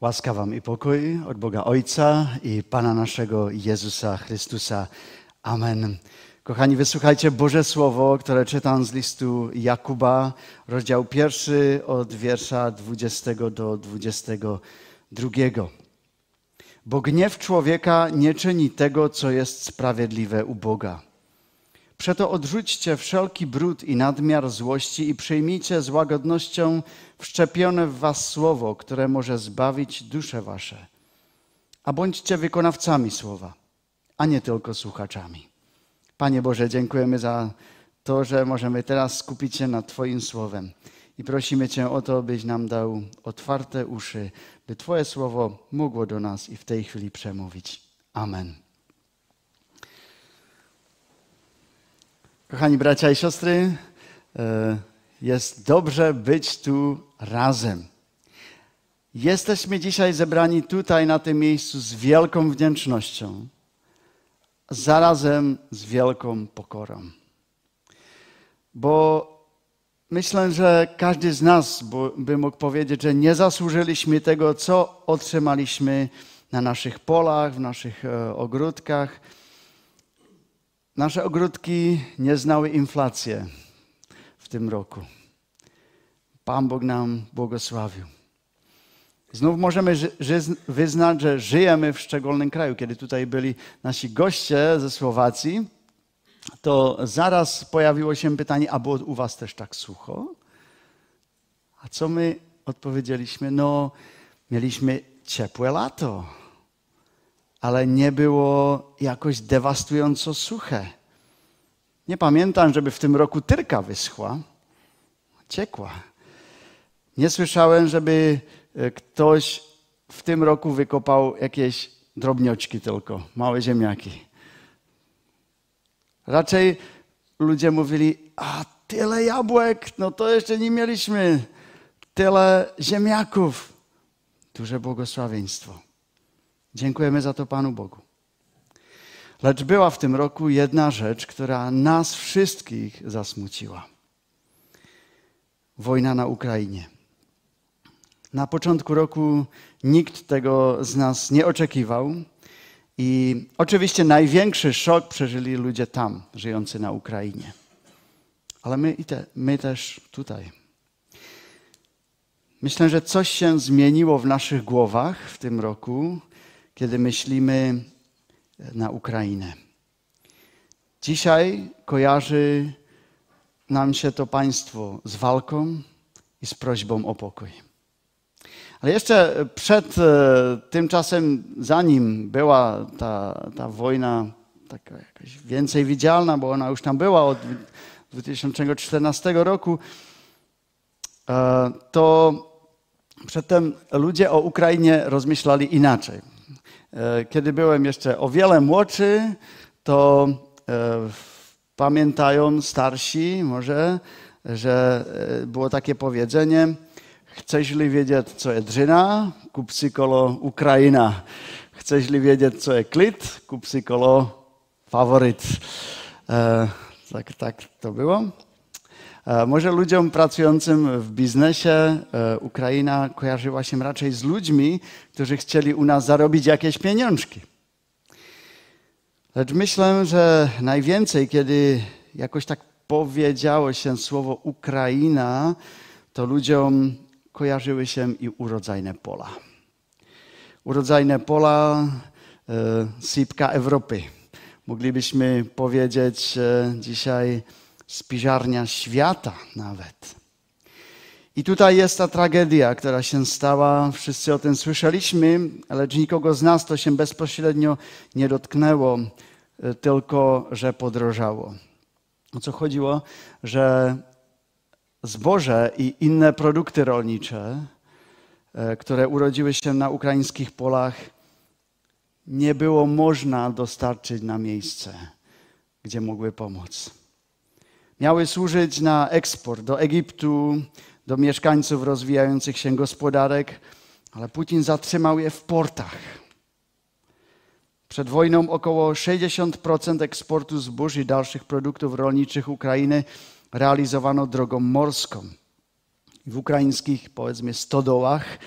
Łaska Wam i pokój od Boga Ojca i Pana naszego Jezusa Chrystusa. Amen. Kochani, wysłuchajcie Boże Słowo, które czytam z listu Jakuba, rozdział pierwszy od wiersza 20 do 22. Bo gniew człowieka nie czyni tego, co jest sprawiedliwe u Boga. Przeto odrzućcie wszelki brud i nadmiar złości i przyjmijcie z łagodnością wszczepione w was słowo, które może zbawić dusze wasze. A bądźcie wykonawcami słowa, a nie tylko słuchaczami. Panie Boże, dziękujemy za to, że możemy teraz skupić się nad Twoim słowem. I prosimy Cię o to, byś nam dał otwarte uszy, by Twoje słowo mogło do nas i w tej chwili przemówić. Amen. Kochani bracia i siostry, e, jest dobrze być tu razem. Jesteśmy dzisiaj zebrani tutaj na tym miejscu z wielką wdzięcznością, zarazem z wielką pokorą. Bo myślę, że każdy z nas by mógł powiedzieć, że nie zasłużyliśmy tego, co otrzymaliśmy na naszych polach, w naszych e, ogródkach Nasze ogródki nie znały inflacji w tym roku. Pan Bóg nam błogosławił. Znów możemy wyznać, że żyjemy w szczególnym kraju. Kiedy tutaj byli nasi goście ze Słowacji, to zaraz pojawiło się pytanie, a było u was też tak sucho? A co my odpowiedzieliśmy? No, mieliśmy ciepłe lato ale nie było jakoś dewastująco suche. Nie pamiętam, żeby w tym roku tyrka wyschła, ciekła. Nie słyszałem, żeby e, ktoś w tym roku wykopał jakieś drobnioczki tylko, małe ziemniaki. Raczej ludzie mówili, a tyle jabłek, no to jeszcze nie mieliśmy. Tyle ziemniaków. Duże błogosławieństwo. Dziękujemy za to Panu Bogu. Lecz była w tym roku jedna rzecz, która nas wszystkich zasmuciła. Wojna na Ukrainie. Na początku roku nikt tego z nas nie oczekiwał. I oczywiście największy szok przeżyli ludzie tam, żyjący na Ukrainie. Ale my, te, my też tutaj. Myślę, że coś się zmieniło w naszych głowach w tym roku, kiedy myślimy na Ukrainę. Dzisiaj kojarzy nam się to państwo z walką i z prośbą o pokój. Ale jeszcze przed e, tym czasem, zanim była ta, ta wojna taka jakaś więcej widzialna, bo ona już tam była od 2014 roku, e, to przedtem ludzie o Ukrainie rozmyślali inaczej. E, kiedy byłem jeszcze o wiele młodszy, to e, pamiętają starsi może, że e, było takie powiedzenie, chcesz li wiedzieć, co jest drzyna, kup kolo Ukraina. Chcesz li wiedzieć, co jest klit, kup kolo faworyt. tak, tak to było. E, może ludziom pracującym w biznesie e, Ukraina kojarzyła się raczej z ludźmi, którzy chcieli u nas zarobić jakieś pieniążki. Lecz myślę, że najwięcej, kiedy jakoś tak powiedziało się słowo Ukraina, to ludziom kojarzyły się i urodzajne pola. Urodzajne pola, e, sypka Europy. Moglibyśmy powiedzieć dzisiaj spiżarnia świata nawet. I tutaj jest ta tragedia, która się stała. Wszyscy o tym słyszeliśmy, lecz nikogo z nas to się bezpośrednio nie dotknęło, e, tylko że podrożało. O co chodziło? Że zboże i inne produkty rolnicze, e, które urodziły się na ukraińskich polach, nie było można dostarczyć na miejsce, gdzie mogły pomóc. Miały służyć na eksport do Egiptu, do mieszkańców rozwijających się gospodarek, ale Putin zatrzymał je w portach. Przed wojną około 60% eksportu zbóż i dalszych produktów rolniczych Ukrainy realizowano drogą morską. W ukraińskich, powiedzmy, stodołach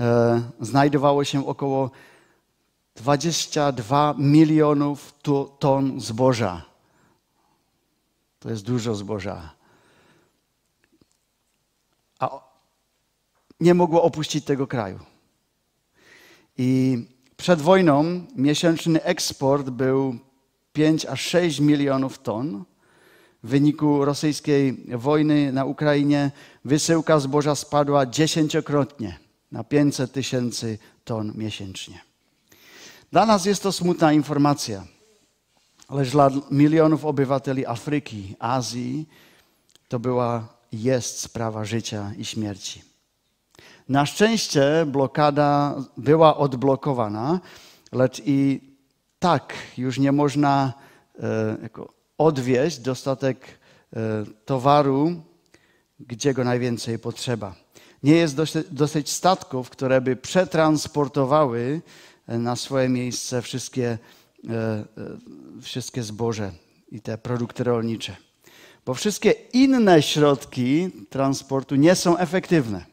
e, znajdowało się około 22 milionów ton zboża. To jest dużo zboża. A nie mogło opuścić tego kraju. I przed wojną miesięczny eksport był 5 aż 6 milionów ton. W wyniku rosyjskiej wojny na Ukrainie wysyłka zboża spadła dziesięciokrotnie na 500 tysięcy ton miesięcznie. Dla nas jest to smutna informacja, lecz dla milionów obywateli Afryki, Azji to była jest sprawa życia i śmierci. Na szczęście blokada była odblokowana, lecz i tak już nie można e, odwieźć dostatek e, towaru, gdzie go najwięcej potrzeba. Nie jest dosyć, dosyć statków, które by przetransportowały e, na swoje miejsce wszystkie, wszystkie zboże i te produkty rolnicze. Bo wszystkie inne środki transportu nie są efektywne.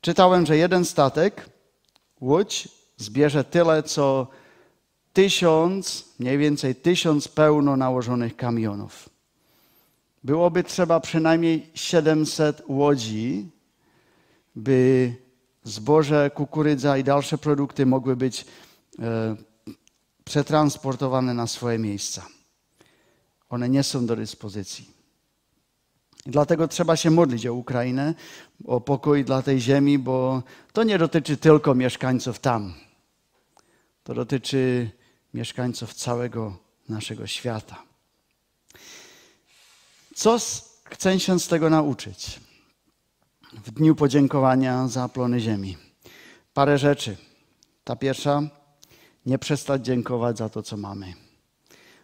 Czytałem, że jeden statek, łódź, zbierze tyle, co tysiąc, mniej więcej tysiąc pełno nałożonych kamionów. Byłoby trzeba przynajmniej 700 łodzi, by zboże, kukurydza i dalsze produkty mogły być e, przetransportowane na swoje miejsca. One nie są do dyspozycji. Dlatego trzeba się modlić o Ukrainę, o pokój dla tej ziemi, bo to nie dotyczy tylko mieszkańców tam. To dotyczy mieszkańców całego naszego świata. Co chcę się z tego nauczyć? W dniu podziękowania za plony ziemi. Parę rzeczy. Ta pierwsza, nie przestać dziękować za to, co mamy.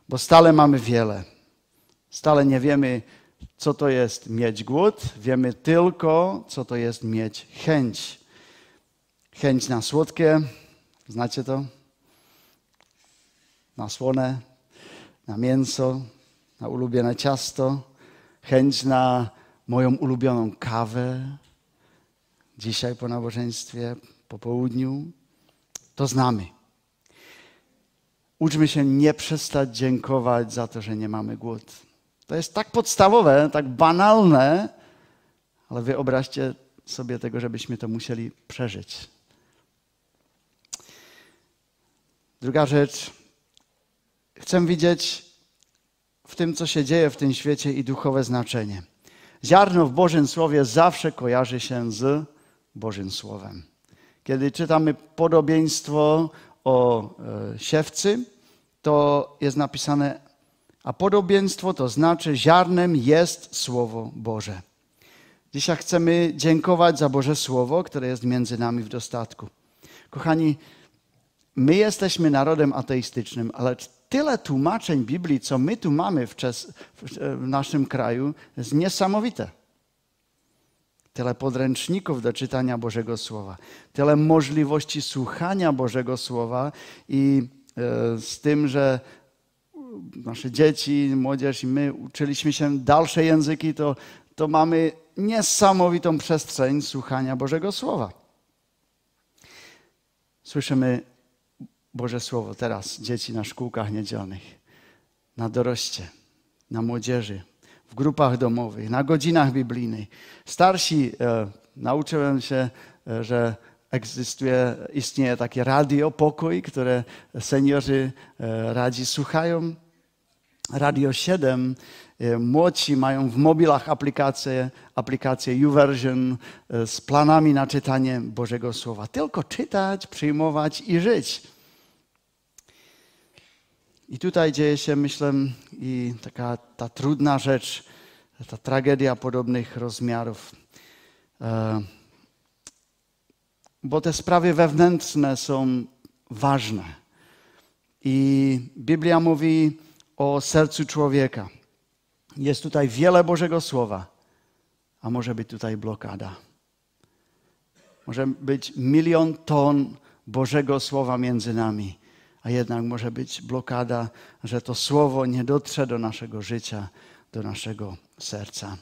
Bo stale mamy wiele. Stale nie wiemy, co to jest mieć głód, wiemy tylko, co to jest mieć chęć. Chęć na słodkie, znacie to? Na słone, na mięso, na ulubione ciasto, chęć na moją ulubioną kawę. Dzisiaj po nabożeństwie, po południu. To znamy. Uczmy się nie przestać dziękować za to, że nie mamy głód. To jest tak podstawowe, tak banalne, ale wyobraźcie sobie tego, żebyśmy to musieli przeżyć. Druga rzecz. Chcę widzieć w tym, co się dzieje w tym świecie i duchowe znaczenie. Ziarno w Bożym Słowie zawsze kojarzy się z Bożym Słowem. Kiedy czytamy podobieństwo o e, siewcy, to jest napisane a podobieństwo to znaczy ziarnem jest Słowo Boże. Dzisiaj chcemy dziękować za Boże Słowo, które jest między nami w dostatku. Kochani, my jesteśmy narodem ateistycznym, ale tyle tłumaczeń Biblii, co my tu mamy w, w naszym kraju, jest niesamowite. Tyle podręczników do czytania Bożego Słowa, tyle możliwości słuchania Bożego Słowa i e, z tym, że nasze dzieci, młodzież i my uczyliśmy się dalsze języki, to, to mamy niesamowitą przestrzeń słuchania Bożego Słowa. Słyszymy Boże Słowo teraz, dzieci na szkółkach niedzielnych, na doroście, na młodzieży, w grupach domowych, na godzinach biblijnych. Starsi e, nauczyłem się, e, że egzystuje, istnieje takie radio, pokój, które seniorzy e, radzi słuchają. Radio 7, e, młodsi mają w mobilach aplikację, aplikację YouVersion e, z planami na czytanie Bożego Słowa. Tylko czytać, przyjmować i żyć. I tutaj dzieje się, myślę, i taka ta trudna rzecz, ta tragedia podobnych rozmiarów bo te sprawy wewnętrzne są ważne. I Biblia mówi o sercu człowieka. Jest tutaj wiele Bożego Słowa, a może być tutaj blokada. Może być milion ton Bożego Słowa między nami, a jednak może być blokada, że to Słowo nie dotrze do naszego życia, do naszego serca.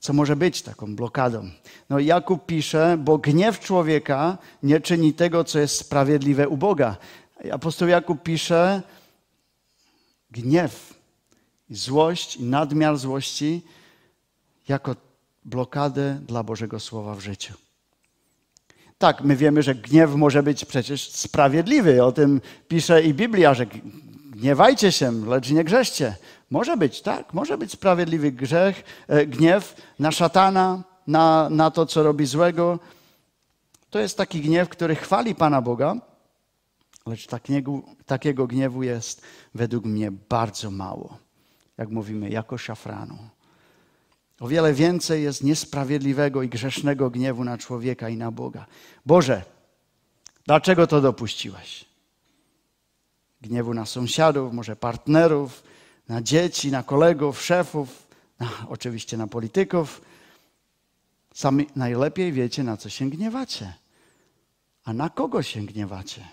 co może być taką blokadą. No Jakub pisze, bo gniew człowieka nie czyni tego, co jest sprawiedliwe u Boga. Apostoł Jakub pisze, gniew i złość i nadmiar złości jako blokadę dla Bożego Słowa w życiu. Tak, my wiemy, że gniew może być przecież sprawiedliwy. O tym pisze i Biblia, że gniewajcie się, lecz nie grzeszcie. Może być, tak, może być sprawiedliwy grzech, e, gniew na szatana, na, na to, co robi złego. To jest taki gniew, który chwali Pana Boga, lecz takiego, takiego gniewu jest według mnie bardzo mało. Jak mówimy, jako szafranu. O wiele więcej jest niesprawiedliwego i grzesznego gniewu na człowieka i na Boga. Boże, dlaczego to dopuściłeś? Gniewu na sąsiadów, może partnerów, na dzieci, na kolegów, szefów, na, oczywiście na polityków. Sami najlepiej wiecie, na co się gniewacie. A na kogo się gniewacie?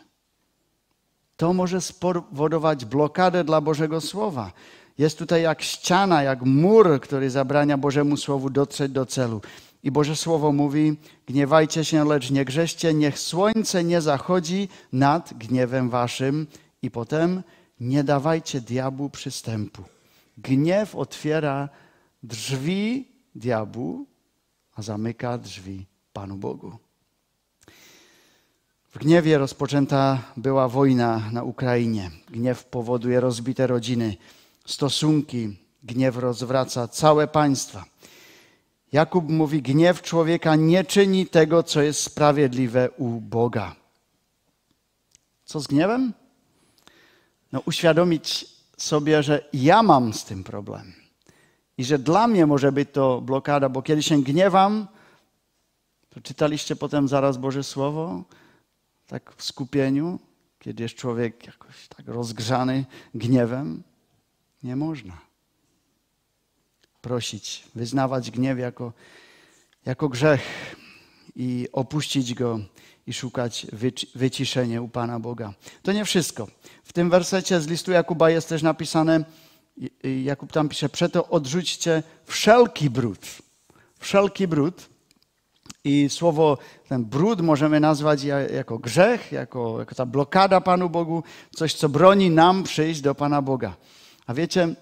To może spowodować blokadę dla Bożego Słowa. Jest tutaj jak ściana, jak mur, który zabrania Bożemu Słowu dotrzeć do celu. I Boże Słowo mówi: Gniewajcie się, lecz nie grzeście, niech słońce nie zachodzi nad gniewem waszym. I potem nie dawajcie diabłu przystępu. Gniew otwiera drzwi diabłu, a zamyka drzwi Panu Bogu. W gniewie rozpoczęta była wojna na Ukrainie. Gniew powoduje rozbite rodziny, stosunki. Gniew rozwraca całe państwa. Jakub mówi: Gniew człowieka nie czyni tego, co jest sprawiedliwe u Boga. Co z gniewem? no, uświadomić sobie, że ja mam z tym problem. I że dla mnie może być to blokada, bo kiedy się gniewam, to czytaliście potem zaraz Boże Słowo, tak w skupieniu, kiedy jest człowiek jakoś tak rozgrzany gniewem, nie można. Prosić, wyznawać gniew jako, jako grzech i opuścić go i szukać wyciszenia u Pana Boga. To nie wszystko. W tym wersecie z listu Jakuba jest też napisane, Jakub tam pisze, przeto odrzućcie wszelki brud. Wszelki brud. I słowo ten brud możemy nazwać jako grzech, jako, jako ta blokada Panu Bogu, coś, co broni nam przyjść do Pana Boga. A wiecie,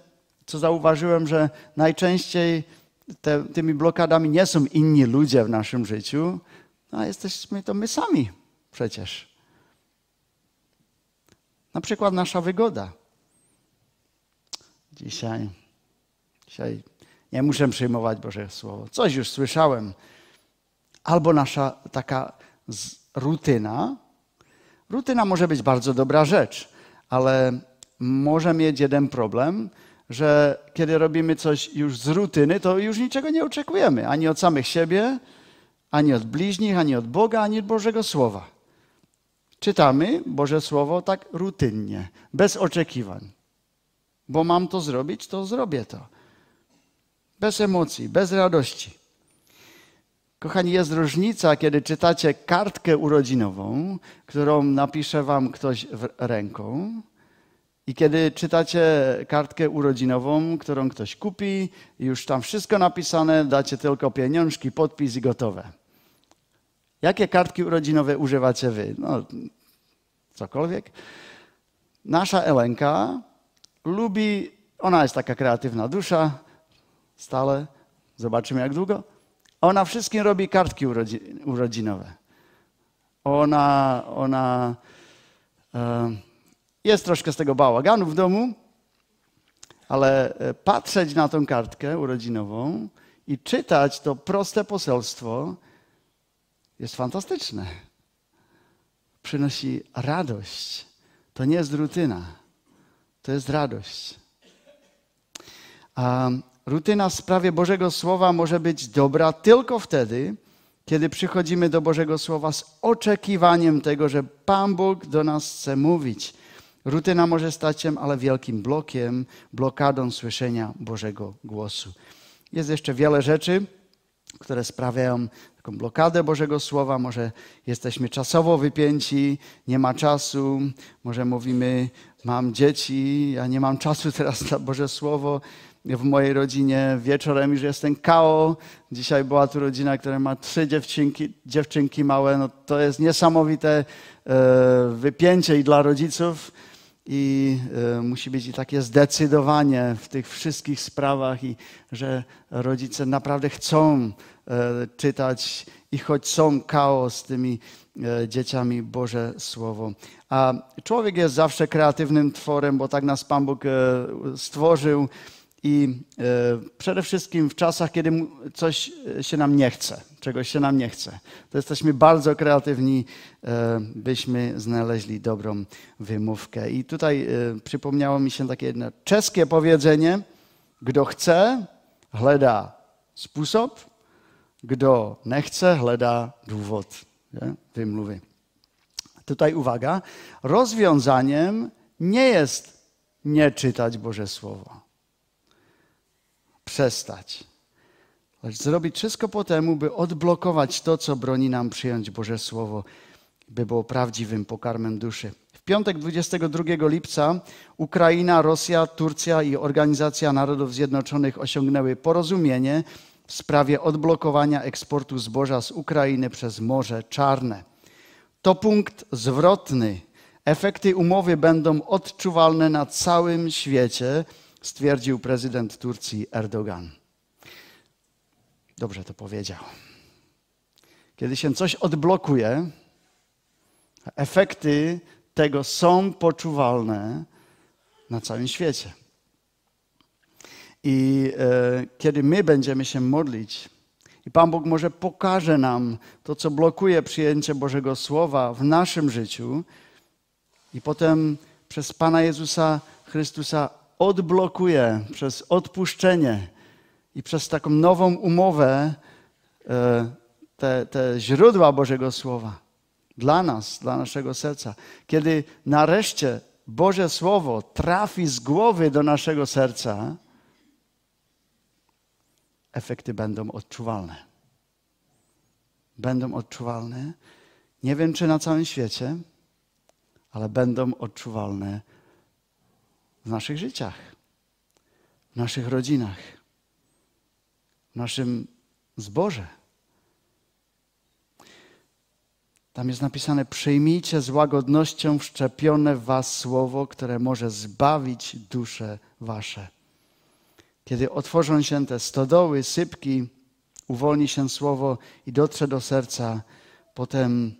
co zauważyłem, że najczęściej te, tymi blokadami nie są inni ludzie w naszym życiu, a jesteśmy to my sami przecież. Na przykład nasza wygoda. Dzisiaj, dzisiaj nie muszę przyjmować Boże Słowo. Coś już słyszałem. Albo nasza taka rutyna. Rutyna może być bardzo dobra rzecz, ale może mieć jeden problem, że kiedy robimy coś już z rutyny, to już niczego nie oczekujemy ani od samych siebie, ani od bliźnich, ani od Boga, ani od Bożego Słowa. Czytamy Boże Słowo tak rutynnie, bez oczekiwań. Bo mam to zrobić, to zrobię to. Bez emocji, bez radości. Kochani, jest różnica, kiedy czytacie kartkę urodzinową, którą napisze wam ktoś ręką, i kiedy czytacie kartkę urodzinową, którą ktoś kupi, już tam wszystko napisane, dacie tylko pieniążki, podpis i gotowe. Jakie kartki urodzinowe używacie wy? No, cokolwiek. Nasza Elenka lubi, ona jest taka kreatywna dusza, stale, zobaczymy jak długo. Ona wszystkim robi kartki urodzinowe. Ona, ona jest troszkę z tego bałaganu w domu, ale e, patrzeć na tą kartkę urodzinową i czytać to proste poselstwo jest fantastyczne. Przynosi radość. To nie jest rutyna, to jest radość. A rutyna w sprawie Bożego Słowa może być dobra tylko wtedy, kiedy przychodzimy do Bożego Słowa z oczekiwaniem tego, że Pan Bóg do nas chce mówić. Rutyna może stać się ale wielkim blokiem, blokadą słyszenia Bożego głosu. Jest jeszcze wiele rzeczy, które sprawiają taką blokadę Bożego Słowa. Może jesteśmy czasowo wypięci, nie ma czasu. Może mówimy, mam dzieci, ja nie mam czasu teraz na Boże Słowo. w mojej rodzinie. Wieczorem już jest ten KO. Dzisiaj była tu rodzina, która ma trzy dziewczynki, dziewczynki małe. No to jest niesamowite e, wypięcie i dla rodziców. I e, musi być i takie zdecydowanie w tych wszystkich sprawach, i że rodzice naprawdę chcą czytać i choć są chaos z tymi dzieciami Boże Słowo. A człowiek jest zawsze kreatywnym tworem, bo tak nas Pan Bóg stworzył. I e, przede wszystkim w czasach, kiedy coś się nam nie chce, czegoś się nam nie chce, to jesteśmy bardzo kreatywni, e, byśmy znaleźli dobrą wymówkę. I tutaj e, przypomniało mi się takie jedno czeskie powiedzenie: kto chce, hleda sposób, kto nie chce, hleda dowód. Wymluwy. Tutaj uwaga, rozwiązaniem nie jest nie czytać Boże Słowo przestać. Lecz zrobić wszystko po temu, by odblokować to, co broni nam przyjąć Boże Słowo, by było prawdziwym pokarmem duszy. W piątek 22 lipca Ukraina, Rosja, Turcja i Organizacja Narodów Zjednoczonych osiągnęły porozumienie w sprawie odblokowania eksportu zboża z Ukrainy przez Morze Czarne. To punkt zwrotny. Efekty umowy będą odczuwalne na całym świecie stwierdził prezydent Turcji Erdogan. Dobrze to powiedział. Kiedy się coś odblokuje, efekty tego są poczuwalne na całym świecie. I e, kiedy my będziemy się modlić, i Pan Bóg może pokaże nam to, co blokuje przyjęcie Bożego Słowa w naszym życiu, i potem przez Pana Jezusa Chrystusa odblokuje przez odpuszczenie i przez taką nową umowę e, te, te źródła Bożego Słowa dla nas, dla naszego serca. Kiedy nareszcie Boże Słowo trafi z głowy do naszego serca, efekty będą odczuwalne. Będą odczuwalne. Nie wiem, czy na całym świecie, ale będą odczuwalne w naszych życiach, w naszych rodzinach, w naszym zborze. Tam jest napisane: Przyjmijcie z łagodnością wszczepione w Was słowo, które może zbawić dusze Wasze. Kiedy otworzą się te stodoły, sypki, uwolni się słowo i dotrze do serca, potem,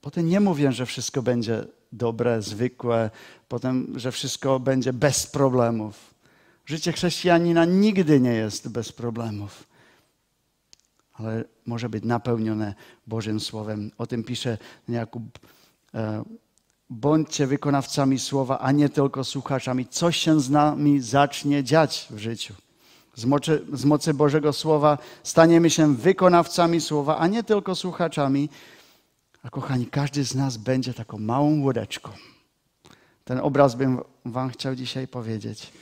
potem nie mówię, że wszystko będzie dobre, zwykłe, potem, że wszystko będzie bez problemów. Życie chrześcijanina nigdy nie jest bez problemów, ale może być napełnione Bożym Słowem. O tym pisze Jakub. E, bądźcie wykonawcami słowa, a nie tylko słuchaczami. Coś się z nami zacznie dziać w życiu. Z mocy, z mocy Bożego Słowa staniemy się wykonawcami słowa, a nie tylko słuchaczami. A kochani, każdy z nas będzie taką małą łódeczką. Ten obraz bym Wam chciał dzisiaj powiedzieć.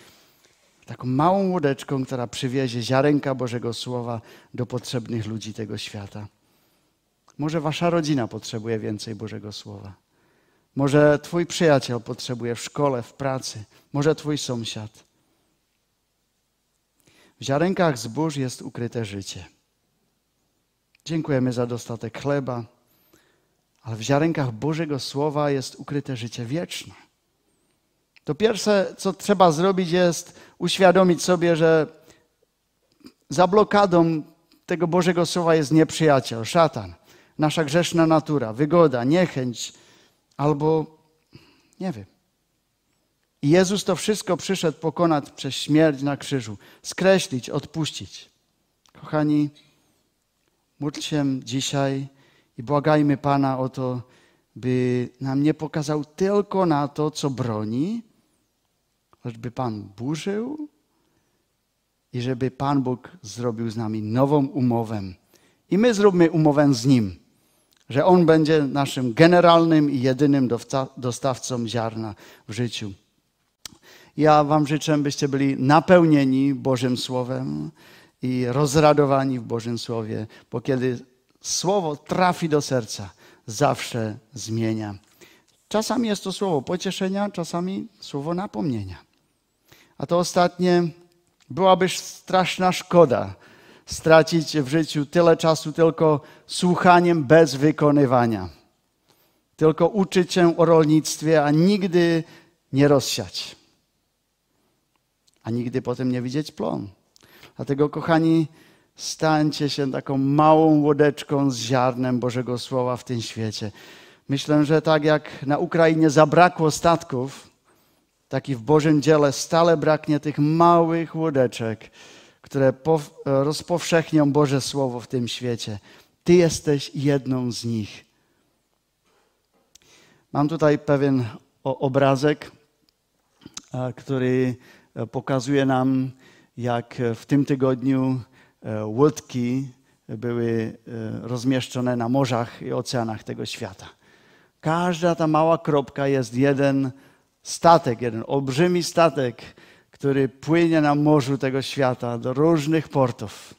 Taką małą łódeczką, która przywiezie ziarenka Bożego Słowa do potrzebnych ludzi tego świata. Może Wasza rodzina potrzebuje więcej Bożego Słowa. Może Twój przyjaciel potrzebuje w szkole, w pracy. Może Twój sąsiad. W ziarenkach zbóż jest ukryte życie. Dziękujemy za dostatek chleba ale w ziarenkach Bożego Słowa jest ukryte życie wieczne. To pierwsze, co trzeba zrobić, jest uświadomić sobie, że za blokadą tego Bożego Słowa jest nieprzyjaciel, szatan, nasza grzeszna natura, wygoda, niechęć albo nie wiem. I Jezus to wszystko przyszedł pokonać przez śmierć na krzyżu, skreślić, odpuścić. Kochani, módl się dzisiaj i błagajmy Pana o to, by nam nie pokazał tylko na to, co broni, lecz by Pan burzył i żeby Pan Bóg zrobił z nami nową umowę. I my zróbmy umowę z Nim, że On będzie naszym generalnym i jedynym dostawcą ziarna w życiu. Ja Wam życzę, byście byli napełnieni Bożym Słowem i rozradowani w Bożym Słowie, bo kiedy słowo trafi do serca, zawsze zmienia. Czasami jest to słowo pocieszenia, czasami słowo napomnienia. A to ostatnie byłaby straszna szkoda stracić w życiu tyle czasu tylko słuchaniem bez wykonywania. Tylko uczyć się o rolnictwie, a nigdy nie rozsiać. A nigdy potem nie widzieć plon. Dlatego, kochani, stańcie się taką małą łodeczką z ziarnem Bożego Słowa w tym świecie. Myślę, że tak jak na Ukrainie zabrakło statków, tak i w Bożym dziele stale braknie tych małych łodeczek, które rozpowszechnią Boże Słowo w tym świecie. Ty jesteś jedną z nich. Mam tutaj pewien obrazek, który e, pokazuje nam, jak w tym tygodniu e, łódki były e, rozmieszczone na morzach i oceanach tego świata. Każda ta mała kropka jest jeden statek, jeden olbrzymi statek, który płynie na morzu tego świata do różnych portów.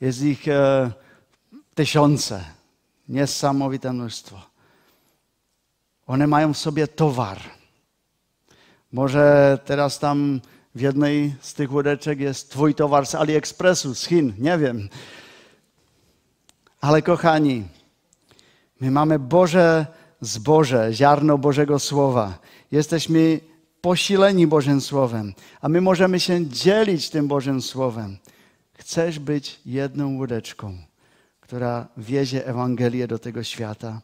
Jest ich e, tysiące, niesamowite mnóstwo. One mają w sobie towar. Może teraz tam w jednej z tych łódeczek jest Twój towar z AliExpressu, z Chin, nie wiem. Ale kochani, my mamy Boże zboże, ziarno Bożego Słowa. Jesteśmy posileni Bożym Słowem, a my możemy się dzielić tym Bożym Słowem. Chcesz być jedną łódeczką, która wiezie Ewangelię do tego świata.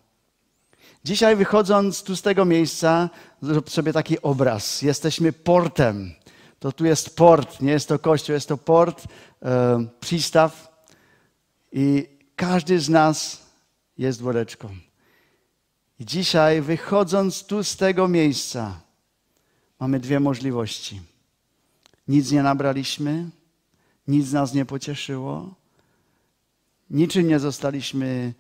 Dzisiaj wychodząc tu z tego miejsca, zrób sobie taki obraz. Jesteśmy portem. To tu jest port, nie jest to kościół, jest to port, e, przystaw i każdy z nas jest łódeczką. I dzisiaj, wychodząc tu z tego miejsca, mamy dwie możliwości. Nic nie nabraliśmy, nic nas nie pocieszyło, niczym nie zostaliśmy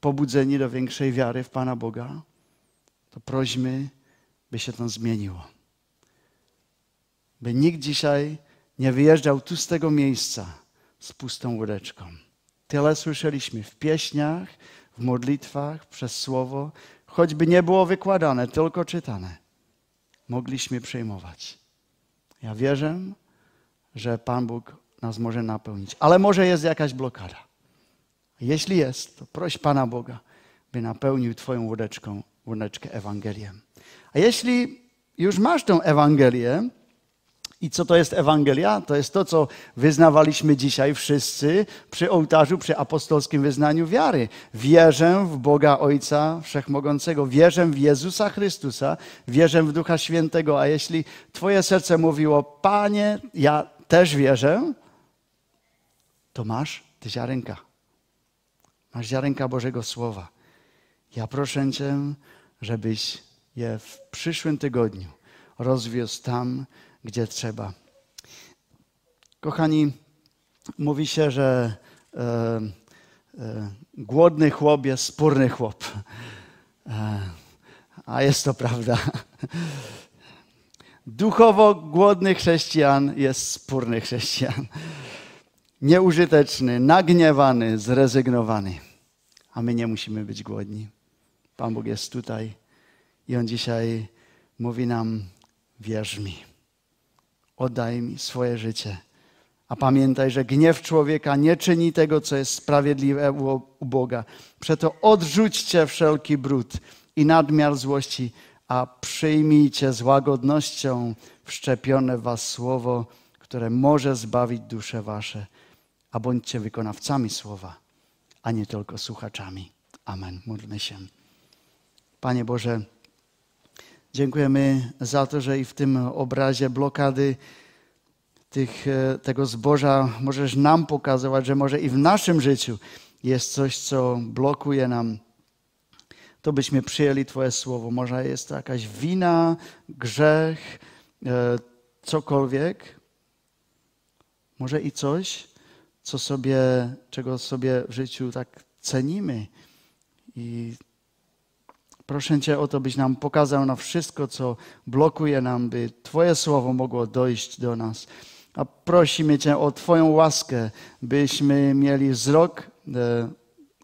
pobudzeni do większej wiary w Pana Boga, to prośmy, by się to zmieniło. By nikt dzisiaj nie wyjeżdżał tu z tego miejsca z pustą łódeczką. Tyle słyszeliśmy w pieśniach, w modlitwach, przez słowo, choćby nie było wykładane, tylko czytane, mogliśmy przejmować. Ja wierzę, że Pan Bóg nas może napełnić, ale może jest jakaś blokada. Jeśli jest, to proś Pana Boga, by napełnił Twoją łódeczką, łódeczkę Ewangelię. A jeśli już masz tę Ewangelię, i co to jest Ewangelia? To jest to, co wyznawaliśmy dzisiaj wszyscy przy ołtarzu, przy apostolskim wyznaniu wiary. Wierzę w Boga Ojca Wszechmogącego, wierzę w Jezusa Chrystusa, wierzę w Ducha Świętego. A jeśli Twoje serce mówiło, Panie, ja też wierzę, to masz te ziarenka. Masz ziarenka Bożego Słowa. Ja proszę Cię, żebyś je w przyszłym tygodniu rozwiózł tam, gdzie trzeba. Kochani, mówi się, że e, e, głodny chłop jest spórny chłop. E, a jest to prawda. Duchowo głodny chrześcijan jest spórny chrześcijan. Nieużyteczny, nagniewany, zrezygnowany. A my nie musimy być głodni. Pan Bóg jest tutaj i On dzisiaj mówi nam: wierz mi oddaj mi swoje życie. A pamiętaj, że gniew człowieka nie czyni tego, co jest sprawiedliwe u Boga. Przeto odrzućcie wszelki brud i nadmiar złości, a przyjmijcie z łagodnością wszczepione w was słowo, które może zbawić dusze wasze. A bądźcie wykonawcami słowa, a nie tylko słuchaczami. Amen. Módlmy się. Panie Boże, Dziękujemy za to, że i w tym obrazie blokady tych, e, tego zboża możesz nam pokazywać, że może i w naszym życiu jest coś, co blokuje nam. To byśmy przyjęli Twoje słowo. Może jest to jakaś wina, grzech, e, cokolwiek. Może i coś, co sobie, czego sobie w życiu tak cenimy i Proszę Cię o to, byś nam pokazał na wszystko, co blokuje nam, by Twoje słowo mogło dojść do nas. A prosimy Cię o Twoją łaskę, byśmy mieli wzrok e,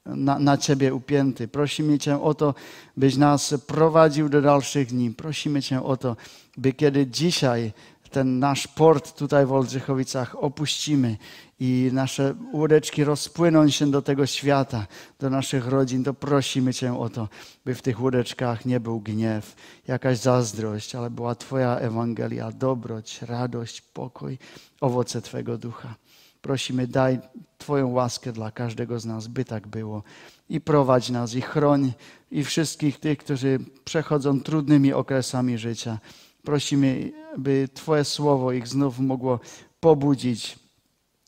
na, na Ciebie upięty. Prosimy Cię o to, byś nas prowadził do dalszych dni. Prosimy Cię o to, by kiedy dzisiaj ten nasz port tutaj w Oldrzychowicach opuścimy i nasze łódeczki rozpłyną się do tego świata, do naszych rodzin, to prosimy Cię o to, by w tych łódeczkach nie był gniew, jakaś zazdrość, ale była Twoja Ewangelia, dobroć, radość, pokój, owoce Twego ducha. Prosimy, daj Twoją łaskę dla każdego z nas, by tak było. I prowadź nas, i chroń, i wszystkich tych, którzy przechodzą trudnymi okresami życia. Prosimy, by Twoje słowo ich znów mogło pobudzić,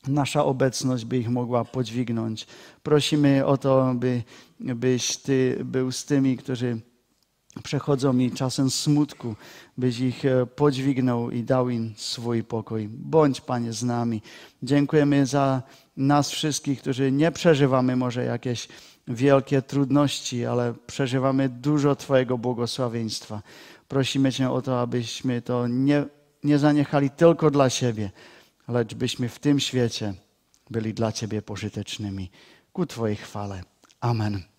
nasza obecność by ich mogła podźwignąć. Prosimy o to, by, byś Ty był z tymi, którzy przechodzą mi czasem smutku, byś ich e, podźwignął i dał im swój pokój. Bądź, Panie, z nami. Dziękujemy za nas wszystkich, którzy nie przeżywamy może jakieś wielkie trudności, ale przeżywamy dużo Twojego błogosławieństwa. Prosimy Cię o to, abyśmy to nie, nie zaniechali tylko dla siebie, lecz byśmy w tym świecie byli dla Ciebie pożytecznymi. Ku Twojej chwale. Amen.